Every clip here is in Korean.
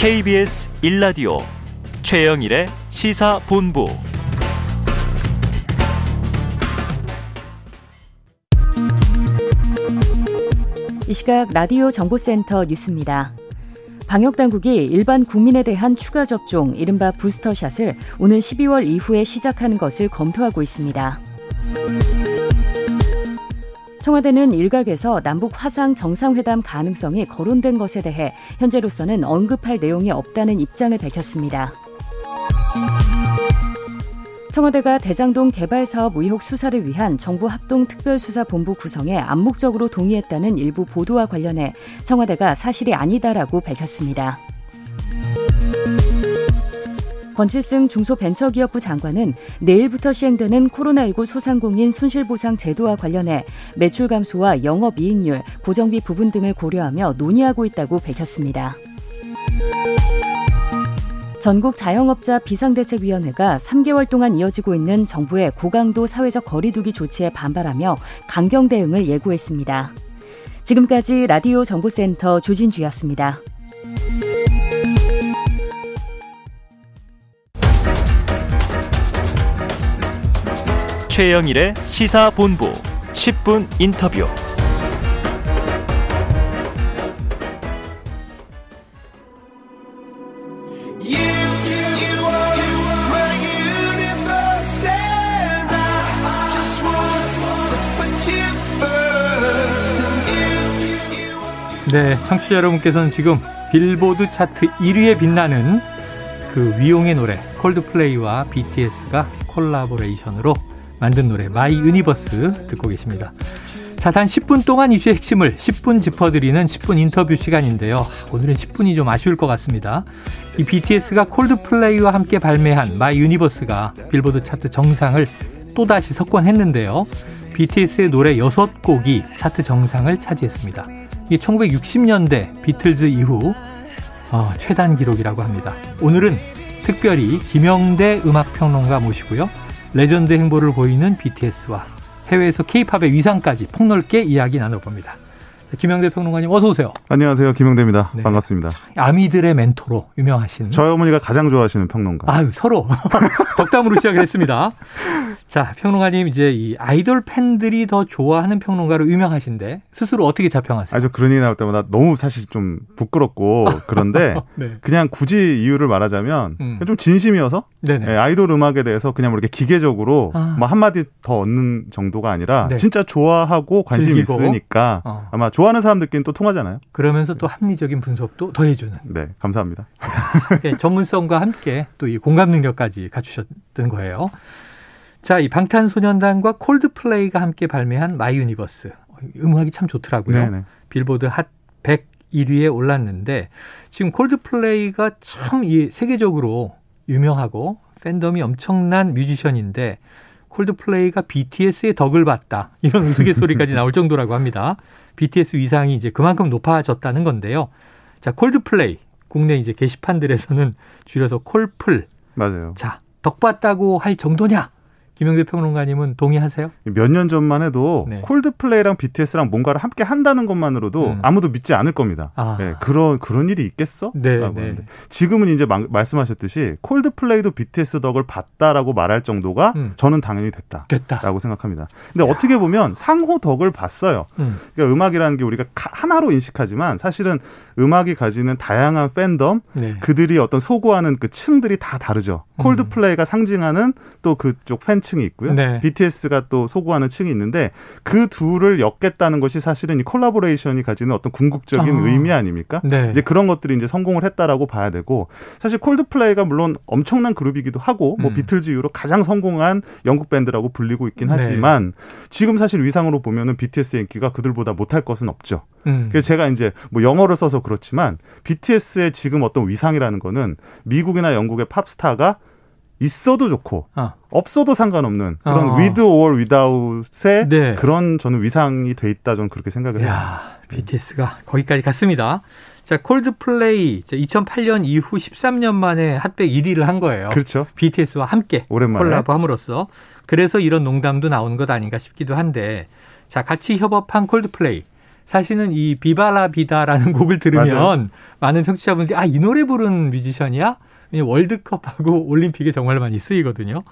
KBS 1라디오 최영일의 시사본부 이 시각 라디오 정보센터 뉴스입니다. 방역당국이 일반 국민에 대한 추가 접종, 이른바 부스터샷을 오늘 12월 이후에 시작하는 것을 검토하고 있습니다. 청와대는 일각에서 남북 화상 정상회담 가능성이 거론된 것에 대해 현재로서는 언급할 내용이 없다는 입장을 밝혔습니다. 청와대가 대장동 개발 사업 의혹 수사를 위한 정부 합동 특별수사본부 구성에 암묵적으로 동의했다는 일부 보도와 관련해 청와대가 사실이 아니다라고 밝혔습니다. 권칠승 중소벤처기업부 장관은 내일부터 시행되는 코로나19 소상공인 손실보상 제도와 관련해 매출 감소와 영업이익률, 고정비 부분 등을 고려하며 논의하고 있다고 밝혔습니다. 전국 자영업자 비상대책위원회가 3개월 동안 이어지고 있는 정부의 고강도 사회적 거리두기 조치에 반발하며 강경 대응을 예고했습니다. 지금까지 라디오 정보센터 조진주였습니다. 최영일의 시사본부 10분 인터뷰. 네, 청취자 여러분께서는 지금 빌보드 차트 1위에 빛나는 그 위용의 노래 콜드플레이와 BTS가 콜라보레이션으로 만든 노래 My Universe 듣고 계십니다. 자, 단 10분 동안 이슈의 핵심을 10분 짚어드리는 10분 인터뷰 시간인데요. 오늘은 10분이 좀 아쉬울 것 같습니다. 이 BTS가 콜드플레이와 함께 발매한 My Universe가 빌보드 차트 정상을 또다시 석권했는데요. BTS의 노래 6곡이 차트 정상을 차지했습니다. 이게 1960년대 비틀즈 이후 어, 최단 기록이라고 합니다. 오늘은 특별히 김영대 음악평론가 모시고요. 레전드 행보를 보이는 BTS와 해외에서 케이팝의 위상까지 폭넓게 이야기 나눠봅니다. 김영대 평론가님 어서 오세요. 안녕하세요. 김영대입니다. 네. 반갑습니다. 아미들의 멘토로 유명하신 저희 아미가 가장 좋아하시는 평론가. 아유, 서로 덕담으로 시작을 했습니다. 자, 평론가님 이제 이 아이돌 팬들이 더 좋아하는 평론가로 유명하신데 스스로 어떻게 자평하세요? 아주 그런 얘기 나올 때마다 너무 사실 좀 부끄럽고 그런데 네. 그냥 굳이 이유를 말하자면 음. 좀 진심이어서 네, 아이돌 음악에 대해서 그냥 뭐 이렇게 기계적으로 아. 뭐 한마디 더 얹는 정도가 아니라 네. 진짜 좋아하고 관심 이 있으니까 어. 아마 좋아하는 사람들끼리는 또 통하잖아요. 그러면서 또 합리적인 분석도 더해주는. 네, 감사합니다. 네, 전문성과 함께 또 이 공감 능력까지 갖추셨던 거예요. 자, 이 방탄소년단과 콜드플레이가 함께 발매한 My Universe. 음악이 참 좋더라고요. 네네. 빌보드 핫 101위에 올랐는데 지금 콜드플레이가 참 이 세계적으로 유명하고 팬덤이 엄청난 뮤지션인데 콜드플레이가 BTS의 덕을 봤다. 이런 우스갯소리까지 나올 정도라고 합니다. BTS 위상이 이제 그만큼 높아졌다는 건데요. 자, 콜드플레이. 국내 이제 게시판들에서는 줄여서 콜플. 맞아요. 자, 덕 봤다고 할 정도냐? 김영대 평론가님은 동의하세요? 몇 년 전만 해도 네. 콜드플레이랑 BTS랑 뭔가를 함께 한다는 것만으로도 음. 아무도 믿지 않을 겁니다. 아. 네, 그런 그런 일이 있겠어? 네, 네. 지금은 이제 마, 말씀하셨듯이 콜드플레이도 BTS 덕을 봤다라고 말할 정도가 음. 저는 당연히 됐다라고 됐다. 생각합니다. 근데 야. 어떻게 보면 상호 덕을 봤어요. 음. 그러니까 음악이라는 게 우리가 하나로 인식하지만 사실은 음악이 가지는 다양한 팬덤, 네. 그들이 어떤 소구하는 그 층들이 다 다르죠. 음. 콜드플레이가 상징하는 또 그쪽 팬 층이 있고요. 네. BTS가 또 소구하는 층이 있는데 그 둘을 엮겠다는 것이 사실은 이 콜라보레이션이 가지는 어떤 궁극적인 아. 의미 아닙니까? 네. 이제 그런 것들이 이제 성공을 했다라고 봐야 되고 사실 콜드플레이가 물론 엄청난 그룹이기도 하고 뭐 음. 비틀즈 이후로 가장 성공한 영국 밴드라고 불리고 있긴 네. 하지만 지금 사실 위상으로 보면은 BTS의 인기가 그들보다 못할 것은 없죠. 음. 그래서 제가 이제 뭐 영어를 써서 그렇지만 BTS의 지금 어떤 위상이라는 거는 미국이나 영국의 팝스타가 있어도 좋고 어. 없어도 상관없는 그런 어. with or without의 네. 그런 저는 위상이 돼 있다 저는 그렇게 생각을 해요. BTS가 거기까지 갔습니다. 자, 콜드플레이 2008년 이후 13년 만에 핫백 1위를 한 거예요. 그렇죠. BTS와 함께 오랜만에. 콜라보함으로써 그래서 이런 농담도 나오는 것 아닌가 싶기도 한데 자, 같이 협업한 콜드플레이 사실은 이 비바라 비다라는 곡을 들으면 맞아요. 많은 청취자분들이 아, 이 노래 부른 뮤지션이야? 월드컵하고 올림픽에 정말 많이 쓰이거든요.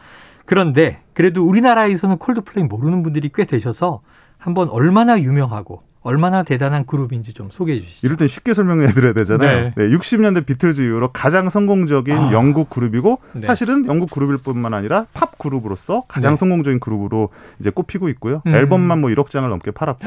그런데 그래도 우리나라에서는 콜드플레이 모르는 분들이 꽤 되셔서 한번 얼마나 유명하고 얼마나 대단한 그룹인지 좀 소개해 주시죠. 이럴 땐 쉽게 설명해 드려야 되잖아요. 네. 네 60년대 비틀즈 이후로 가장 성공적인 아. 영국 그룹이고 네. 사실은 영국 그룹일 뿐만 아니라 팝 그룹으로서 가장 네. 성공적인 그룹으로 이제 꼽히고 있고요. 음. 앨범만 뭐 1억 장을 넘게 팔았고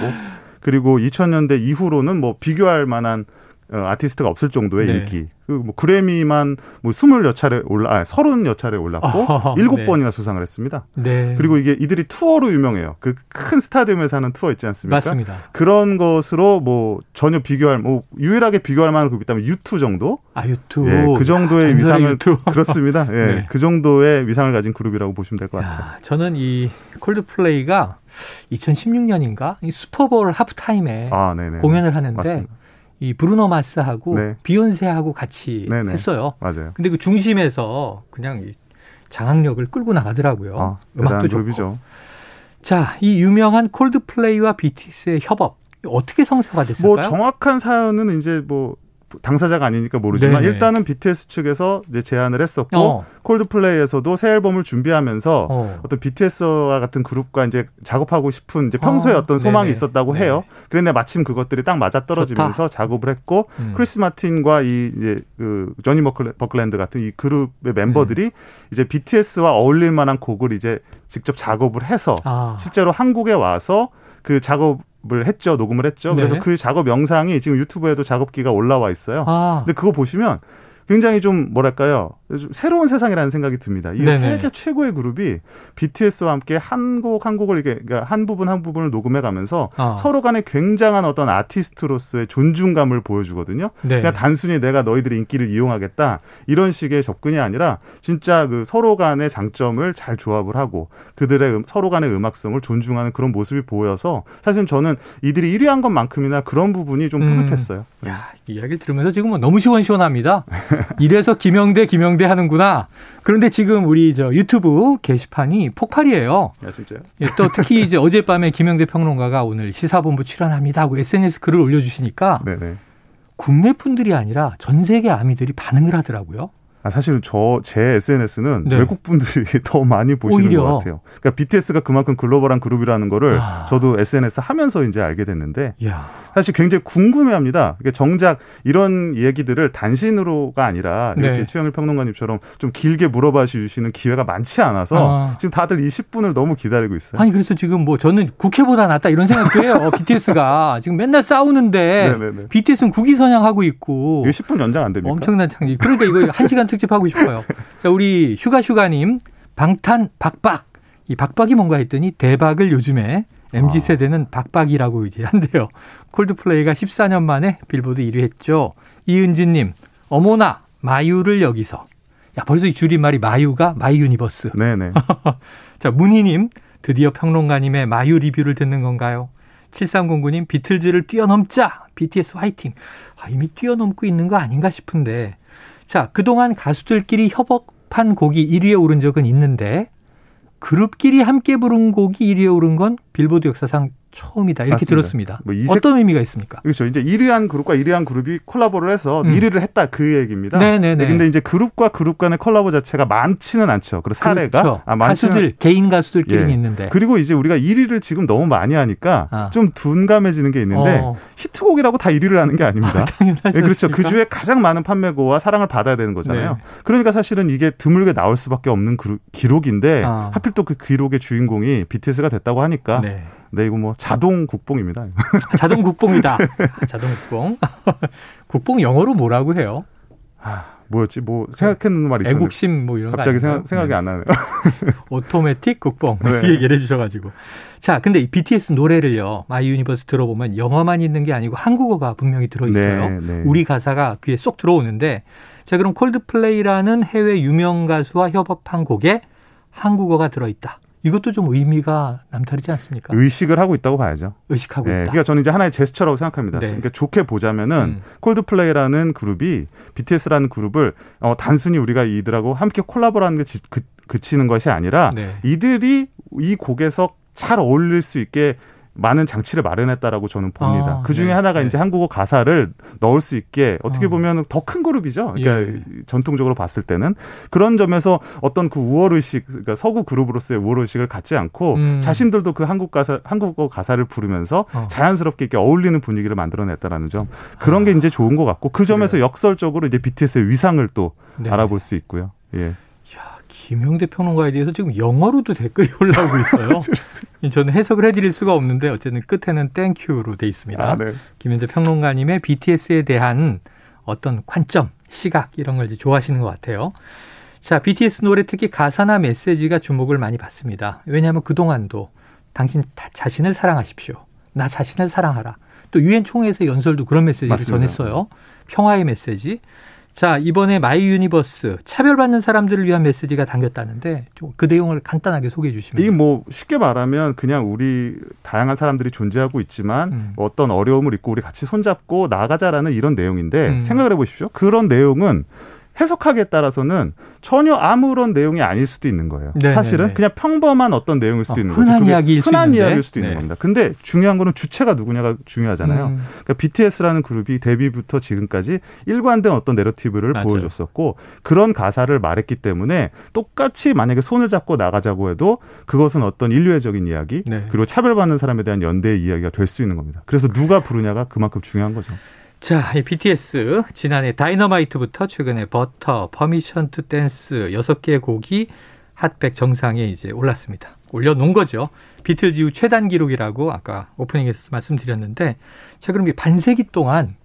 그리고 2000년대 이후로는 뭐 비교할 만한 어, 아티스트가 없을 정도의 네. 인기. 그뭐 그래미만 뭐 스물 여 차례 올라, 아, 서른 여 차례 올랐고 일곱 네. 번이나 수상을 했습니다. 네. 그리고 이게 이들이 투어로 유명해요. 그 큰 스타디움에서 하는 투어 있지 않습니까? 맞습니다. 그런 것으로 뭐 전혀 비교할 뭐 유일하게 비교할 만한 그룹이 있다면 U2 정도. 아 U2. 예, 그 정도의 야, 위상을 U2. 그렇습니다. 예, 네. 그 정도의 위상을 가진 그룹이라고 보시면 될 것 같아요. 저는 이 콜드플레이가 2016년인가 이 슈퍼볼 하프타임에 아, 공연을 하는데. 맞습니다. 이 브루노 마스하고 네. 비욘세하고 같이 네네. 했어요. 맞아요. 근데 그 중심에서 그냥 장악력을 끌고 나가더라고요. 아, 음악도 좋고. 그룹이죠. 자, 이 유명한 콜드플레이와 BTS의 협업 어떻게 성사가 됐을까요? 뭐 정확한 사연은 이제 뭐 당사자가 아니니까 모르지만 네네. 일단은 BTS 측에서 이제 제안을 했었고 어. 콜드플레이에서도 새 앨범을 준비하면서 어. 떤 BTS와 같은 그룹과 이제 작업하고 싶은 이제 평소에 어. 떤 소망이 네네. 있었다고 네. 해요. 그런데 마침 그것들이 딱 맞아 떨어지면서 작업을 했고 음. 크리스 마틴과 이 이제 그 조니 버클랜드 같은 이 그룹의 멤버들이 음. 이제 BTS와 어울릴 만한 곡을 이제 직접 작업을 해서 아. 실제로 한국에 와서 그 작업 을 했죠. 녹음을 했죠. 그래서 네. 그 작업 영상이 지금 유튜브에도 작업기가 올라와 있어요. 아. 근데 그거 보시면 굉장히 좀 뭐랄까요 새로운 세상이라는 생각이 듭니다. 이 네네. 세계 최고의 그룹이 BTS와 함께 한 곡 한 곡을 이게 그러니까 한 부분 한 부분을 녹음해 가면서 어. 서로 간에 굉장한 어떤 아티스트로서의 존중감을 보여주거든요. 네. 그냥 단순히 내가 너희들의 인기를 이용하겠다 이런 식의 접근이 아니라 진짜 그 서로 간의 장점을 잘 조합을 하고 그들의 음, 서로 간의 음악성을 존중하는 그런 모습이 보여서 사실 저는 이들이 1위 한 것만큼이나 그런 부분이 좀 음. 뿌듯했어요. 음. 야 이야기를 들으면서 지금 너무 시원시원합니다. 이래서 김영대 김영 대 하는구나. 그런데 지금 우리 저 유튜브 게시판이 폭발이에요. 야, 진짜요? 예, 또 특히 이제 어젯밤에 김영대 평론가가 오늘 시사본부 출연합니다 하고 SNS 글을 올려주시니까 네네. 국내 분들이 아니라 전 세계 아미들이 반응을 하더라고요. 아, 사실은 저 제 SNS는 네. 외국 분들이 더 많이 보시는 오히려. 것 같아요. 그러니까 BTS가 그만큼 글로벌한 그룹이라는 거를 아. 저도 SNS 하면서 이제 알게 됐는데 야. 사실 굉장히 궁금해합니다. 그러니까 정작 이런 얘기들을 단신으로가 아니라 이렇게 네. 최영일 평론가님처럼 좀 길게 물어봐 주시는 기회가 많지 않아서 아. 지금 다들 이 10분을 너무 기다리고 있어요. 아니 그래서 지금 뭐 저는 국회보다 낫다 이런 생각도 해요. BTS가 지금 맨날 싸우는데 네네네. BTS는 국위 선양하고 있고 이게 10분 연장 안 됩니까? 엄청난 창기. 그러니까 이거 1시간 특집 하고 싶어요. 자, 우리 슈가 슈가님, 방탄 박박. 이 박박이 뭔가 했더니 대박을 요즘에 MZ 세대는 박박이라고 이제 한대요. 콜드플레이가 14년 만에 빌보드 1위 했죠. 이은진님, 어머나 마유를 여기서. 야 벌써 이 줄임말이 마유가 My Universe. 네네. 자 문희님, 드디어 평론가님의 마유 리뷰를 듣는 건가요? 7309님, 비틀즈를 뛰어넘자. BTS 화이팅. 아, 이미 뛰어넘고 있는 거 아닌가 싶은데 자, 그동안 가수들끼리 협업한 곡이 1위에 오른 적은 있는데 그룹끼리 함께 부른 곡이 1위에 오른 건 빌보드 역사상 처음이다 이렇게 맞습니다. 들었습니다. 뭐 이색... 어떤 의미가 있습니까? 그렇죠. 이제 1위한 그룹과 1위한 그룹이 콜라보를 해서 음. 1위를 했다 그 얘기입니다. 네네네. 근데 이제 그룹과 그룹 간의 콜라보 자체가 많지는 않죠. 그리고 사례가 그렇죠. 아, 많지는... 가수들 개인 가수들끼리는 예. 있는데 그리고 이제 우리가 1위를 지금 너무 많이 하니까 아. 좀 둔감해지는 게 있는데 어. 히트곡이라고 다 1위를 하는 게 아닙니다. 당연하죠. 네, 그렇죠. 그 주에 가장 많은 판매고와 사랑을 받아야 되는 거잖아요. 네. 그러니까 사실은 이게 드물게 나올 수밖에 없는 기록인데 아. 하필 또 그 기록의 주인공이 BTS가 됐다고 하니까. 네. 네, 이거 뭐 자동 국뽕입니다. 자동 국뽕이다. 네. 아, 자동 국뽕. 국뽕 영어로 뭐라고 해요? 아, 뭐였지? 뭐 생각했는 말이 있었는데 애국심 뭐 이런 갑자기 생각, 생각이 네. 안 나네요. 오토매틱 국뽕 네. 얘기를 해주셔가지고 자 근데 이 BTS 노래를요 My Universe 들어보면 영어만 있는 게 아니고 한국어가 분명히 들어있어요. 네, 네. 우리 가사가 귀에 쏙 들어오는데 자 그럼 콜드플레이라는 해외 유명 가수와 협업한 곡에 한국어가 들어있다. 이것도 좀 의미가 남다르지 않습니까? 의식을 하고 있다고 봐야죠. 의식하고 네, 있다. 그러니까 저는 이제 하나의 제스처라고 생각합니다. 네. 그러니까 좋게 보자면은 음. 콜드플레이라는 그룹이 BTS라는 그룹을 어, 단순히 우리가 이들하고 함께 콜라보라는 게 지, 그, 그치는 것이 아니라 네. 이들이 이 곡에서 잘 어울릴 수 있게 많은 장치를 마련했다라고 저는 봅니다. 아, 그 중에 네, 하나가 네. 이제 한국어 가사를 넣을 수 있게 어떻게 어. 보면 더 큰 그룹이죠. 그러니까 예. 전통적으로 봤을 때는 그런 점에서 어떤 그 우월 의식, 그러니까 서구 그룹으로서의 우월 의식을 갖지 않고 음. 자신들도 그 한국 가사, 한국어 가사를 부르면서 어. 자연스럽게 이렇게 어울리는 분위기를 만들어냈다라는 점 그런 게 아. 이제 좋은 것 같고 그 점에서 그래요. 역설적으로 이제 BTS의 위상을 또 네. 알아볼 수 있고요. 예. 김용대 평론가에 대해서 지금 영어로도 댓글이 올라오고 있어요. 저는 해석을 해드릴 수가 없는데 어쨌든 끝에는 땡큐로 돼 있습니다. 아, 네. 김용대 평론가님의 BTS에 대한 어떤 관점, 시각 이런 걸 이제 좋아하시는 것 같아요. 자, BTS 노래 특히 가사나 메시지가 주목을 많이 받습니다. 왜냐하면 그동안도 당신 자신을 사랑하십시오. 나 자신을 사랑하라. 또 유엔 총회에서 연설도 그런 메시지를 맞습니다. 전했어요. 평화의 메시지. 자, 이번에 My Universe 차별받는 사람들을 위한 메시지가 담겼다는데 그 내용을 간단하게 소개해 주시면. 이게 뭐 쉽게 말하면 그냥 우리 다양한 사람들이 존재하고 있지만 음. 어떤 어려움을 잊고 우리 같이 손잡고 나가자라는 이런 내용인데 음. 생각을 해 보십시오. 그런 내용은 해석하기에 따라서는 전혀 아무런 내용이 아닐 수도 있는 거예요. 네네네. 사실은 네, 네. 그냥 평범한 어떤 내용일 수도 어, 있는 흔한 거죠. 이야기일 흔한 이야기일 수도 있는 네. 겁니다. 근데 중요한 거는 주체가 누구냐가 중요하잖아요. 음. 그러니까 BTS라는 그룹이 데뷔부터 지금까지 일관된 어떤 내러티브를 맞아요. 보여줬었고 그런 가사를 말했기 때문에 똑같이 만약에 손을 잡고 나가자고 해도 그것은 어떤 인류애적인 이야기 네. 그리고 차별받는 사람에 대한 연대의 이야기가 될 수 있는 겁니다. 그래서 누가 부르냐가 그만큼 중요한 거죠. 자, 이 BTS 지난해 Dynamite부터 최근에 Butter, Permission to Dance 6개 곡이 핫백 정상에 이제 올랐습니다. 올려놓은 거죠. 비틀즈 이후 최단 기록이라고 아까 오프닝에서 말씀드렸는데 자 그럼 반세기 동안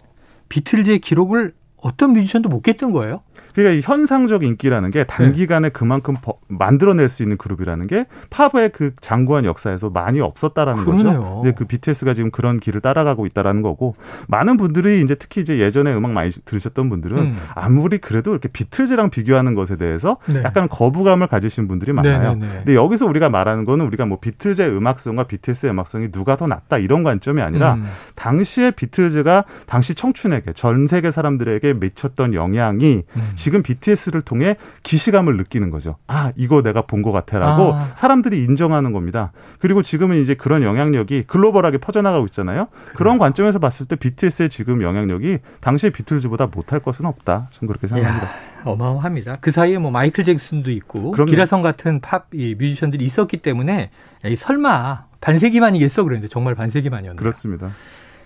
비틀즈의 기록을 어떤 뮤지션도 못 깼던 거예요? 그러니까 현상적 인기라는 게 단기간에 네. 그만큼 버, 만들어낼 수 있는 그룹이라는 게 팝의 그 장구한 역사에서 많이 없었다라는 그러네요. 거죠. 이제 그 BTS가 지금 그런 길을 따라가고 있다라는 거고 많은 분들이 이제 특히 이제 예전에 음악 많이 들으셨던 분들은 음. 아무리 그래도 이렇게 비틀즈랑 비교하는 것에 대해서 네. 약간 거부감을 가지신 분들이 많아요. 네, 네, 네. 근데 여기서 우리가 말하는 거는 우리가 뭐 비틀즈의 음악성과 BTS의 음악성이 누가 더 낫다 이런 관점이 아니라 음. 당시에 비틀즈가 당시 청춘에게 전 세계 사람들에게 미쳤던 영향이 음. 지금 BTS를 통해 기시감을 느끼는 거죠. 아, 이거 내가 본 것 같아라고 아. 사람들이 인정하는 겁니다. 그리고 지금은 이제 그런 영향력이 글로벌하게 퍼져나가고 있잖아요. 그래요. 그런 관점에서 봤을 때 BTS의 지금 영향력이 당시의 비틀즈보다 못할 것은 없다. 저는 그렇게 생각합니다. 야, 어마어마합니다. 그 사이에 뭐 마이클 잭슨도 있고 그럼요. 기라성 같은 팝 뮤지션들이 있었기 때문에 에이, 설마 반세기만이겠어 그랬는데 정말 반세기만이었네요. 그렇습니다.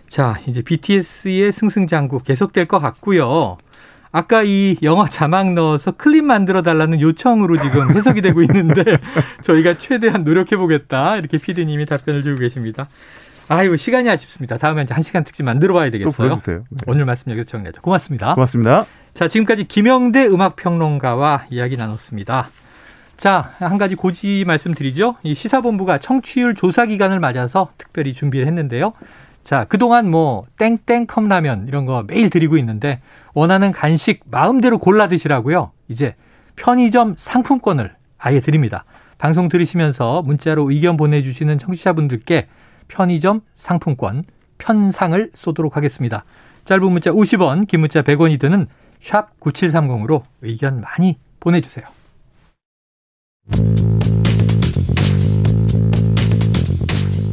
자, 이제 BTS의 승승장구 계속될 것 같고요. 아까 이 영어 자막 넣어서 클립 만들어 달라는 요청으로 지금 해석이 되고 있는데 저희가 최대한 노력해 보겠다 이렇게 피디님이 답변을 주고 계십니다. 아이고 시간이 아쉽습니다. 다음에 이제 한 시간 특집 만들어 봐야 되겠어요. 네. 오늘 말씀 여기서 정리하죠. 고맙습니다. 고맙습니다. 자 지금까지 김영대 음악 평론가와 이야기 나눴습니다. 자, 한 가지 고지 말씀드리죠. 이 시사본부가 청취율 조사 기간을 맞아서 특별히 준비를 했는데요. 자, 그동안 뭐 땡땡 컵라면 이런 거 매일 드리고 있는데 원하는 간식 마음대로 골라 드시라고요. 이제 편의점 상품권을 아예 드립니다. 방송 들으시면서 문자로 의견 보내주시는 청취자분들께 편의점 상품권 편상을 쏘도록 하겠습니다. 짧은 문자 50원, 긴 문자 100원이 드는 샵 9730으로 의견 많이 보내주세요.